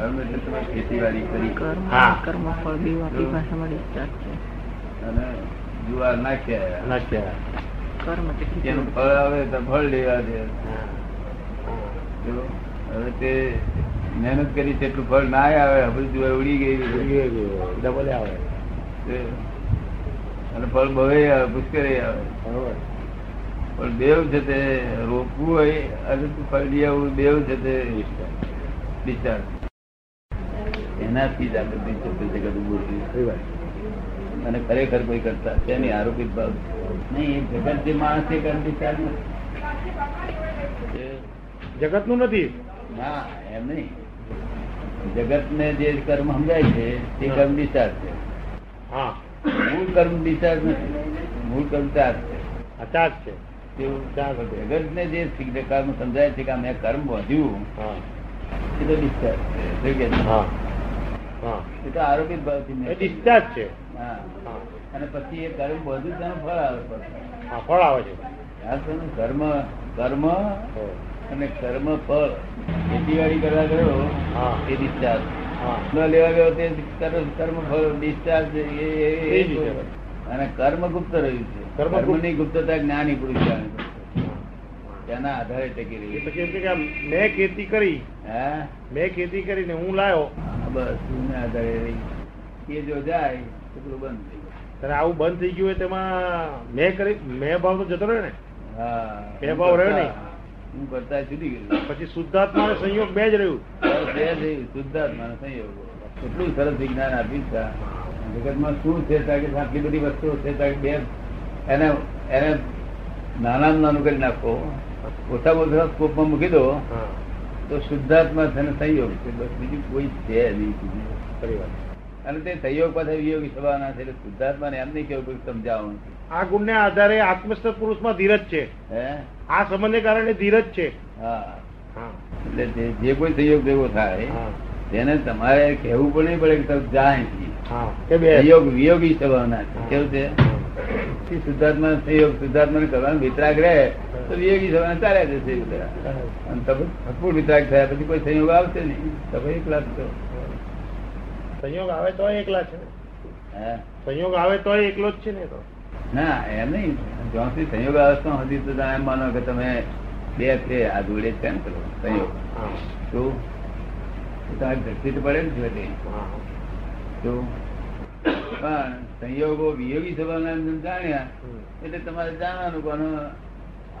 કર્મ એટલે તમે ખેતીવાડી કરી. કર્મ કર્મ ફળ બે આપણી ભાષામાં discharge છે. અને જુવાર નાખ્યા નાખ્યા કર્મ એનું ફળ આવે તો ફળ લેવા દે. હવે તે મહેનત કરી છે એટલું ફળ ના આવે હવે જુવાર ઉડી ગઈ. ઉડી ગયું. ડબલ આવે. અને ફળ બવે આવે પુષ્કરે આવે. બરોબર. પણ દેવ છે તે રોપવું હોય અને તું ફળ આવવું દેવ છે તે ડિસ્ચાર્જ. એનાથી જાગૃતિ જગત ઉભું થયું. અને ખરેખર કોઈ કરતા છે નહીં આરોપિત ભાવ. નહીં એ જગત જે માણસ ડિસ્ચાર્જ જગતનું નથી. ના એમ નહીં. જગત ને જે કર્મ સમજાય છે તે કર્મ ડિસ્ચાર્જ છે. મૂળ કર્મ ડિસ્ચાર્જ નથી. મૂળ કર્મ ચાર્જ છે. ચાર્જ છે. જગત ને જે કર્મ સમજાય છે કે મેં કર્મ વધ્યું એ તો ડિસ્ચાર્જ છે. એ તો આરોપિત ભાવથી ડિસ્ચાર્જ છે. હા. અને પછી એ કર્મ બધું તેનું ફળ આવે. ફળ આવે છે. આ કર્મ કર્મ અને કર્મ ફળ. ખેતીવાડી કરવા ગયો હા. એ ડિસ્ચાર્જ ન લેવા ગયો તે કર્મ ફળ ડિસ્ચાર્જ એ-. અને કર્મ ગુપ્ત રહ્યું છે. કર્મની ગુપ્તતા જ્ઞાની પુરુષ જાણે તેના આધારે ટકી રહી પછી એમ કે મેં ખેતી કરી. હે? મેં ખેતી કરીને હું લાયો. બસ એના આધારે રહી. એ જો જાય તો પેલું બંધ થઈ જાય. આવું બંધ થઈ ગયું હોય તેમાં મેં કરી મેં ભાવ તો જતો રહ્યો ને. હા બે ભાવ રહ્યો નહીં. હું કરતા જુદી ગયેલો પછી શુદ્ધાત્મા સંયોગ બે જ રહ્યું. બે બે રહ્યું શુદ્ધાત્મા સંયોગ. કેટલું સરસ વિજ્ઞાન આપ્યું છે. જગતમાં શું છે કે આટલી બધી વસ્તુઓ છે કે બે એને એને નાના નાનું કરી નાખો. ઓછામાં ઓછા સ્કોપમાં મૂકી દો. તો શુદ્ધાત્મા છે ને સંયોગ છે બસ બીજું કોઈ છે નહીં. અને તે સંયોગ પાસે વિયોગી થવાના છે એટલે શુદ્ધાત્માને એમ નહીં કેવું કોઈ સમજાવવાનું આ ગુણ ને આધારે આત્મસ્થ પુરુષમાં ધીરજ છે. હે? આ સંબંધને કારણે ધીરજ છે. હા. એટલે જે- કોઈ સંયોગ ભેગો થાય તેને તમારે કહેવું પણ નહીં પડે કે તમે જાય સંયોગ વિયોગી થવાના છે. કેવું છે? શુદ્ધાત્મા સંયોગ શુદ્ધાત્મા કરવાનું વિતરાગ રહે તો વિયોગી થવાના ચાલ્યા જશે અને તમે ભરપૂર વિતરાગ થયા પછી કોઈ સંયોગ આવશે નહીં. તમે એકલા છો સંયોગ આવે તો એકલા છે. સંયોગ આવે તો એકલો જ છે ને તો. ના એમ નહીં. જ્યાં સુધી સંયોગ આવે તો હજી તો તમે એમ માનો કે તમે બે છે આ જોડે છે ને કરો સંયોગ. શું તો તમારી દ્રષ્ટિ તો પડે ને જો હા. પણ સંયોગો વિયોગી થવાના જાણ્યા એટલે તમારે જાણવાનું કોનો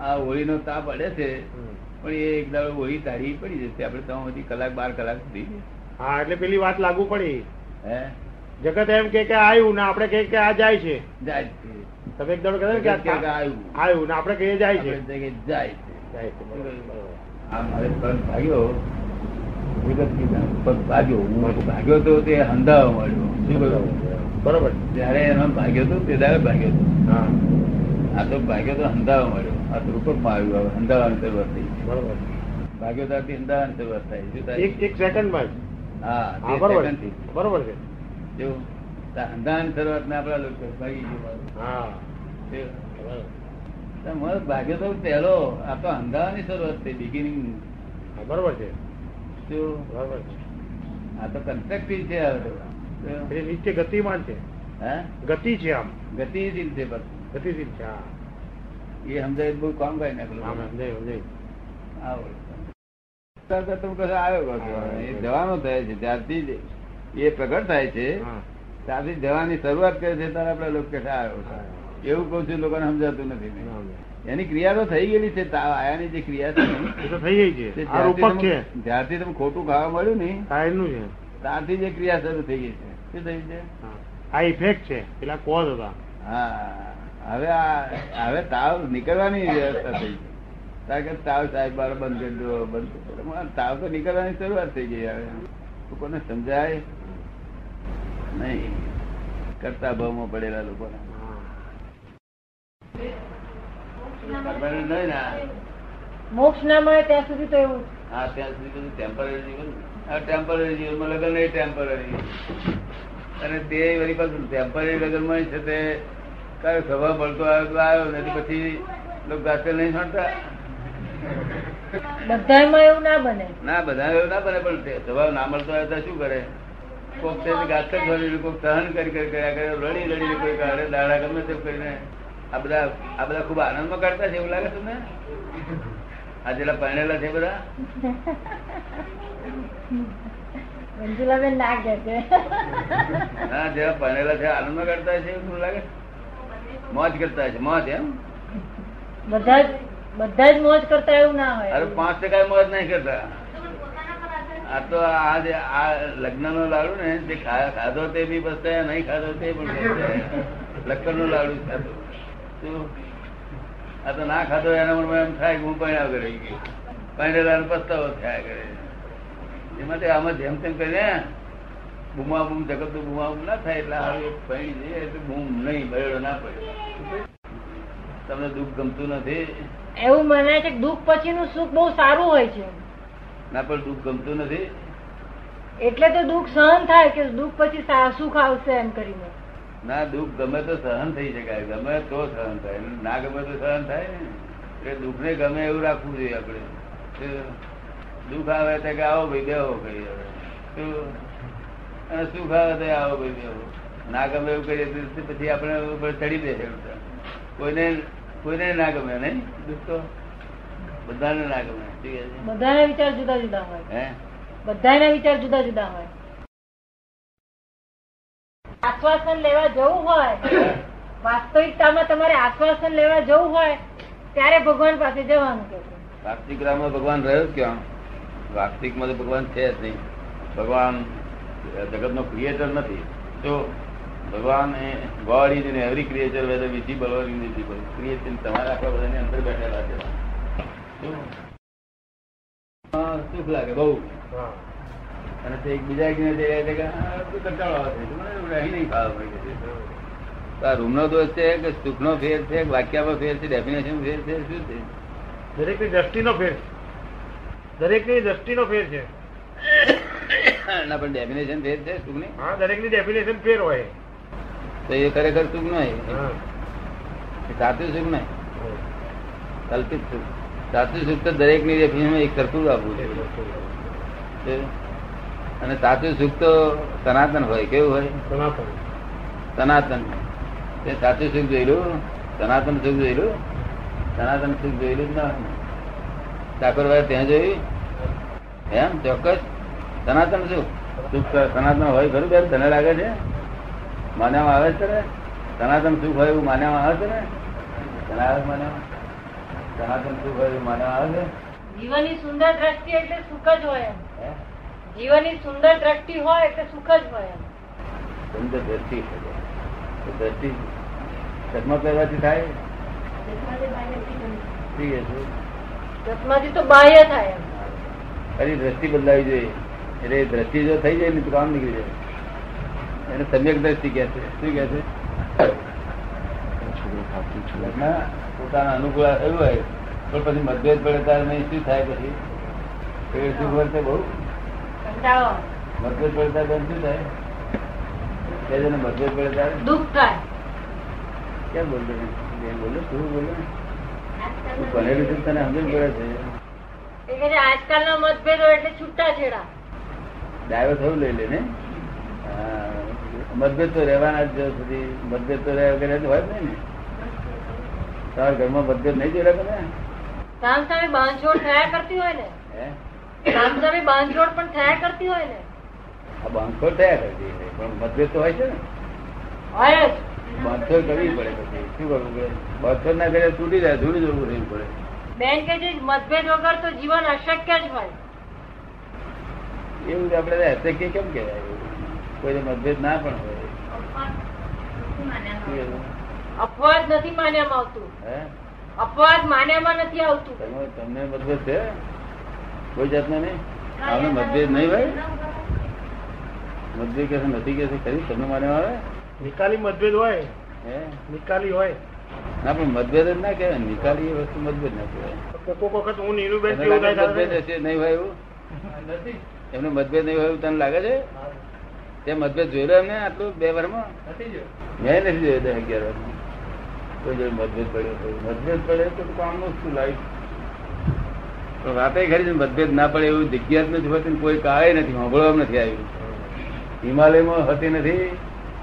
આ હોળીનો તાપ અડે છે પણ એ એક દાડો હોળી તારી પડી જશે. આપણે તમામ બધી કલાક બાર કલાક સુધી હા એટલે પેલી વાત લાગુ પડી. હે? જગત એમ કે કે આવ્યું ને આપણે કહીએ કે આ જાય છે. જાય છે. તમે એક દાડો કહે કે આવ્યું. આવ્યું ને આપણે કહીએ જાય છે. જાય છે. આ મારે પગ ભાગ્યો જગત ભાગ્યો. હું ભાગ્યો તો તે હંધાવા મળ્યો બરોબર. જયારે એનો ભાગ્યો તો તે દાડે ભાગ્યો હતો હા. આ તો ભાગ્યો તો હંધાવા મળ્યો આ રૂપકમાં આવ્યું હવે હંધાવાની શરૂઆત થઈ બરોબર. ભાગ્યો ત્યારથી હંધાવાની શરૂઆત થાય. શું થાય? એક એક સેકન્ડમાં હા બરોબર. બરોબર છે. જેવું હંધાવાની શરૂઆત ને આપડા લોકો ભાગી ગયું હા. બરોબર. ભાગ્યો તો પહેલો આ તો હંધાવાની શરૂઆત થઈ બિગિનિંગ બરોબર છે. શું બરોબર છે. આ તો કન્સ્ટ્રક્ટિવ છે હવે નીચે ગતિમાન છે. હે? ગતિ છે આમ. ગતિશીલ છે બસ ગતિશીલ છે હા. એ સમજાય બહુ કામ ભાઈ નાખેલું આવ્યો એ જવાનો થાય છે. ત્યારથી એ પ્રગટ થાય છે. ત્યારથી જવાની શરૂઆત કરે છે ત્યારે આપડે લોકો આવ્યો એવું કઉ છું લોકોને સમજાતું નથી એની ક્રિયા તો થઈ ગયેલી છે. આયાની જે ક્રિયા છે થઈ ગઈ છે. જ્યારથી તમે- ખોટું ખાવા મળ્યું ને ત્યારથી જે ક્રિયા શરૂ થઈ ગઈ છે. શું થઈ છે? આ ઇફેક્ટ છે. પેલા કોઝ હતા. હા. હવે આ હવે તાવ નીકળવાની વ્યવસ્થા થઈ કારણ કે તાવ સાહેબ બાર બંધ કરી દો બંધ તાવ તો નીકળવાની શરૂઆત થઈ ગઈ હવે. લોકોને સમજાય નહીં. કરતા ભાવમાં પડેલા લોકોને. મોક્ષ ના મળે ત્યાં સુધી તો એવું. હા ત્યાં સુધી બધું ટેમ્પરરી જીવન આ ટેમ્પરરી જીવનમાં લગ્ન નહીં ટેમ્પરરી અને તે વળી પાછું ટેમ્પરરી લગ્નમાં છે તે કયો સભા મળતો આવ્યો તો આવ્યો ને પછી લોકો ગાતે નહીં છોડતા બધામાં એવું ના બને. ના બધા એવું ના બને પણ સ્વભાવ ના મળતો હોય તો શું કરે? કોક તે ગાત જ ભરેલું, કોક સહન કરી કરી કર્યા કરે લડી લડીને કોઈ કાઢે દાડા ગમે તેમ કરીને. આ બધા આ બધા ખૂબ આનંદમાં કાઢતા છે એવું લાગે તમને? આ જેટલા પરણેલા છે બધા? મંજુલાબેન ના કે હા જેવા પરણેલા છે આનંદમાં કાઢતા છે એવું લાગે? મોજ કરતા છે. મોજ એમ? બધા બધા જ મોજ કરતા એવું ના હોય. અરે પાંચ ટકા મોજ નહીં કરતા. આ તો આ જે આ લગ્ન નો લાડુ ને જે ખાધો તે બી પસ્તાયા નહીં ખાધો તે પણ પસ્તાયા. નું લાડુ ખાધો. આ તો. ના ખાધો એના મનમાં એમ થાય કે હું પરણ્યા કરી ગયો. પરણેલા પસ્તાવો થયા કરે. એ માટે આમાં જેમ તેમ કરીને બુમા બુમ જગત બુમા બુમ ના થાય એટલે હવે પરણી જઈએ એટલે બૂમ નહીં બરેડો ના પડે. તમને દુઃખ ગમતું નથી? એવું મને છે દુઃખ પછીનું સુખ બહુ સારું હોય છે. ના પણ દુઃખ ગમતું નથી? એટલે તો દુઃખ સહન થાય કે દુઃખ પછી સુખ આવશે એમ કરીને. ના દુઃખ ગમે તો સહન થઈ શકાય ગમે તો સહન થાય. ના ગમે તો સહન થાય ને. એટલે દુઃખ ને ગમે એવું રાખવું જોઈએ આપણે. દુઃખ આવે તો કે આવો ભાઈ બેહો કહીએ હવે. શું? અને આવે તો આવો ભાઈ ના ગમે એવું કરીએ પછી આપણે ઉપર ચડી દે કોઈને કોઈને ના ગમે નહીં? દોસ્તો બધાને ના ગમે? બધાના વિચાર જુદા જુદા હોય. હે? બધાના વિચાર જુદા જુદા હોય. આશ્વાસન લેવા જવું હોય વાસ્તવિકતામાં તમારે આશ્વાસન લેવા જવું હોય ત્યારે ભગવાન પાસે જવાનું કે છે. વાસ્તિકરામાં ભગવાન રહ્યો ક્યાં? વાસ્તિકમાં તો ભગવાન છે જ નહીં. ભગવાન જગત નો ક્રિએટર નથી. તો ભગવાન એ God is in every creature whether visible or invisible creation તમારા આખા બધાની અંદર બેઠેલા છે. સુખ લાગે બહુ. અને તે એકબીજા એકબીજાને તે કહે કે, "આ બધું કંટાળો આવે છે. રહી નહીં ખાવા પડી છે. આ રૂમનો દોષ છે કે સુખનો ફેર છે વાક્યમાં ફેર છે ડેફિનેશન ફેર છે શું છે? દરેકની દ્રષ્ટિનો ફેર છે. દરેકની દ્રષ્ટિનો ફેર છે. ના પણ ડેફિનેશન ફેર છે સુખની. હા દરેકની ડેફિનેશન ફેર હોય. તો એ ખરેખર સુખ નહીં સાચું સુખ નહીં. કલ્પિત સુખ. સાચું સુખ તો દરેકની ડેફિનેશન એક સરખું આપવું છે? અને સાચું સુખ તો સનાતન હોય. કેવું હોય? સનાતન. સનાતન. તે સાચું સુખ જોયેલું? સનાતન સુખ જોયેલું? સનાતન સુખ જોયેલું જ ના ઠાકોરભાઈ ત્યાં જોયું? એમ? ચોક્કસ? સનાતન શું? સુખ સનાતન હોય ખરું બેન? તને લાગે છે? માન્યામાં આવે છે ને? સનાતન સુખ હોય એવું માન્યામાં આવે છે ને? તને આવે માન્યામાં? સનાતન સુખ હોય એવું માન્યામાં આવે જીવનની સુંદર દ્રષ્ટિ એટલે સુખ જ હોય જીવનની સુંદર દ્રષ્ટિ હોય એટલે સુખ જ હોય સુંદર દ્રષ્ટિ છે. દ્રષ્ટિ ચશ્મા પહેરવાથી થાય? ચશ્માથી તો બાહ્ય થાય ખરી દ્રષ્ટિ બદલાવી જોઈએ? એટલે એ દ્રષ્ટિ જો થઈ જાય ને તો કામ નીકળી જાય. એને સમ્યક દ્રષ્ટિ કે છે. શું કે છે? પોતાના અનુકૂળ થયું હોય પણ પછી મતભેદ પડે ત્યારે નહીં શું થાય પછી? એ ખબર છે બહુ? મતભેદ પડે ત્યારે શું થાય? જણને મતભેદ પડે ત્યારે? દુઃખ થાય. કેમ બોલતો બોલો શું બોલો? તું ભણેલું છે તને સમજ પડે છે. કહે આજકાલના એટલે છૂટા છેડા ડાયો થયું લઈ લે ને મતભેદ તો રહેવાના જ સુધી મતભેદ તો રહ્યા વગેરે હોય જ નહીં ને. તમારા ઘરમાં મતભેદ નહીં જોયેલા તમે? સામ સામે બાંધછોડ થયા કરતી હોય ને? હે? સામ બાંધછોડ પણ થયા કરતી હોય ને? આ બાંધછોડ થયા કરતી પણ મતભેદ તો હોય છે ને. હોય જ. બાંધછોડ કરવી પડે પછી. શું કરવું પડે? બાંધછોડ ના કરે તૂટી જાય ધૂળી જવું રહેવું પડે. બેન કે મતભેદ વગર તો જીવન અશક્ય જ હોય. એવું આપણે અશક્ય કેમ કહેવાય? કોઈ મતભેદ ના પણ હોય. અપવાદ નથી માન્યામાં આવતું અપવાદ માન્યામાં નથી આવતું. તમને મતભેદ છે? કોઈ જાતનો નહીં? આપણે મતભેદ નહીં ભાઈ? મતભેદ કે નથી કે ખરી? તમને માન્યામાં આવે નિકાલી મતભેદ હોય. હે? નિકાલી હોય. ના પણ મતભેદ જ ના કહેવાય. નિકાલી એ વસ્તુ મતભેદ ના કહેવાય. તો કોક વખત હું નીરુબેન મતભેદ હશે નહીં હોય એવું? એમને મતભેદ નહીં હોય એવું તને લાગે છે? તે મતભેદ જોયેલો એમને આટલું બે વર્ષમાં મેં નથી જોયું દસ અગિયાર વર્ષમાં કોઈ જોડે મતભેદ પડ્યો તો મતભેદ પડે તો કામનું શું લાઈફ? પણ વાતે ખરી મતભેદ ના પડે એવું જગ્યા જ નથી હોતી કોઈ કાળે નથી સાંભળવા નથી આવ્યું. હિમાલયમાં હતી નથી.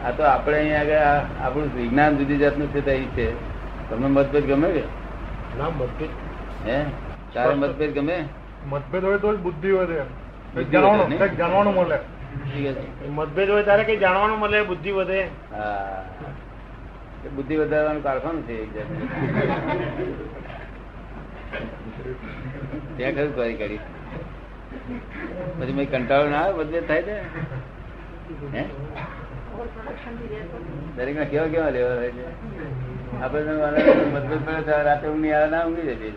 આ તો આપણે અહીંયા આગળ આપણું વિજ્ઞાન જુદી જાતનું છે અહીં છે. તમને મતભેદ ગમે કે? ના મતભેદ. હે? તારે મતભેદ ગમે? મતભેદ હોય તો જ બુદ્ધિ વધે જાણવાનું મળે. મતભેદ હોય ત્યારે કઈ જાણવાનું મળે બુદ્ધિ વધે. હા. બુદ્ધિ વધારવાનું કારખાનું છે ત્યાં ખરું કરી કરી. પછી મેં કંટાળો ના આવે મતભેદ થાય છે હે? દરેક ના કેવા કેવા લેવા થાય છે? આપડે મતભેદ પડે રાતે ઊંઘ નહીં આવે ના ઊંઘી જતી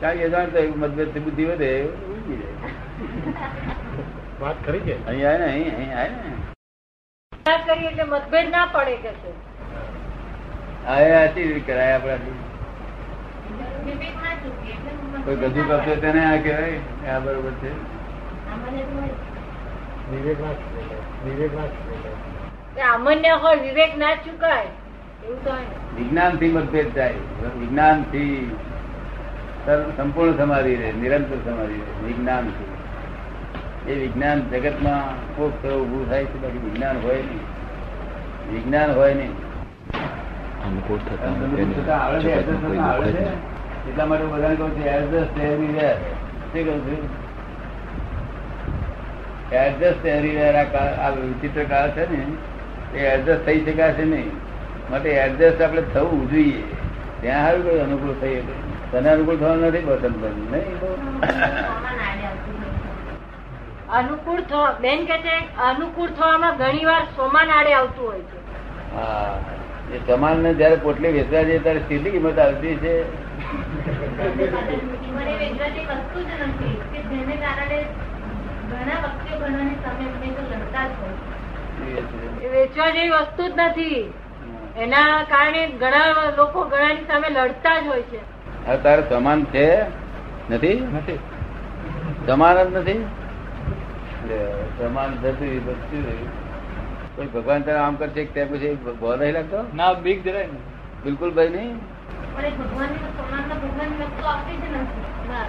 કારણ કે જાણતો મતભેદથી બુદ્ધિ વધે ઊંઘી જાય. વાત ખરી છે અહીં આવે ને અહીં અહીં આવે ને. એટલે મતભેદ ના પડે કે છે આ આથી રીત કરાય આપણાથી કોઈ ગજુ કરતો તેને આ કહેવાય? આ બરોબર છે. વિવેક ના વિવેક ના અમન્ય હોય વિવેક ના ચુકાય. એવું તો વિજ્ઞાનથી મતભેદ થાય. વિજ્ઞાનથી સંપૂર્ણ સમાધિ રહે નિરંતર સમાધિ રહે વિજ્ઞાન છે. એ વિજ્ઞાન જગતમાં કોક થયો ઉભું થાય છે બાકી વિજ્ઞાન હોય નહીં. વિજ્ઞાન હોય નહીં. એટલા માટે બધાને કહું છું adjust everywhere. શું કહું છું? Adjust everywhere આ વિચિત્ર કાળ છે ને એ એડજસ્ટ થઈ શકાશે નહીં. માટે એડજસ્ટ આપણે થવું જોઈએ. ત્યાં સારું કોઈ અનુકૂળ થઈ શકે તને અનુકૂળ થવાનું નથી નહીં અનુકૂળ થવા બેન કે છે અનુકૂળ થવામાં ઘણી વાર સોમાન આડે આવતું હોય છે. હા. એ સમાન ને જયારે પોટલી વેચવા જઈએ ત્યારે સીધી કિંમત આવતી છે. એ વેચવા જેવી વસ્તુ જ નથી. એના કારણે ઘણા લોકો ઘણાની સામે લડતા જ હોય છે. હવે તારે સમાન છે? નથી? નથી. સમાન જ નથી? સમાન થતી. કોઈ ભગવાન તારે આમ કરશે કે ત્યાં પછી ભો નહીં લાગતો? ના બીક જરાય બિલકુલ ભાઈ નહીં? ના,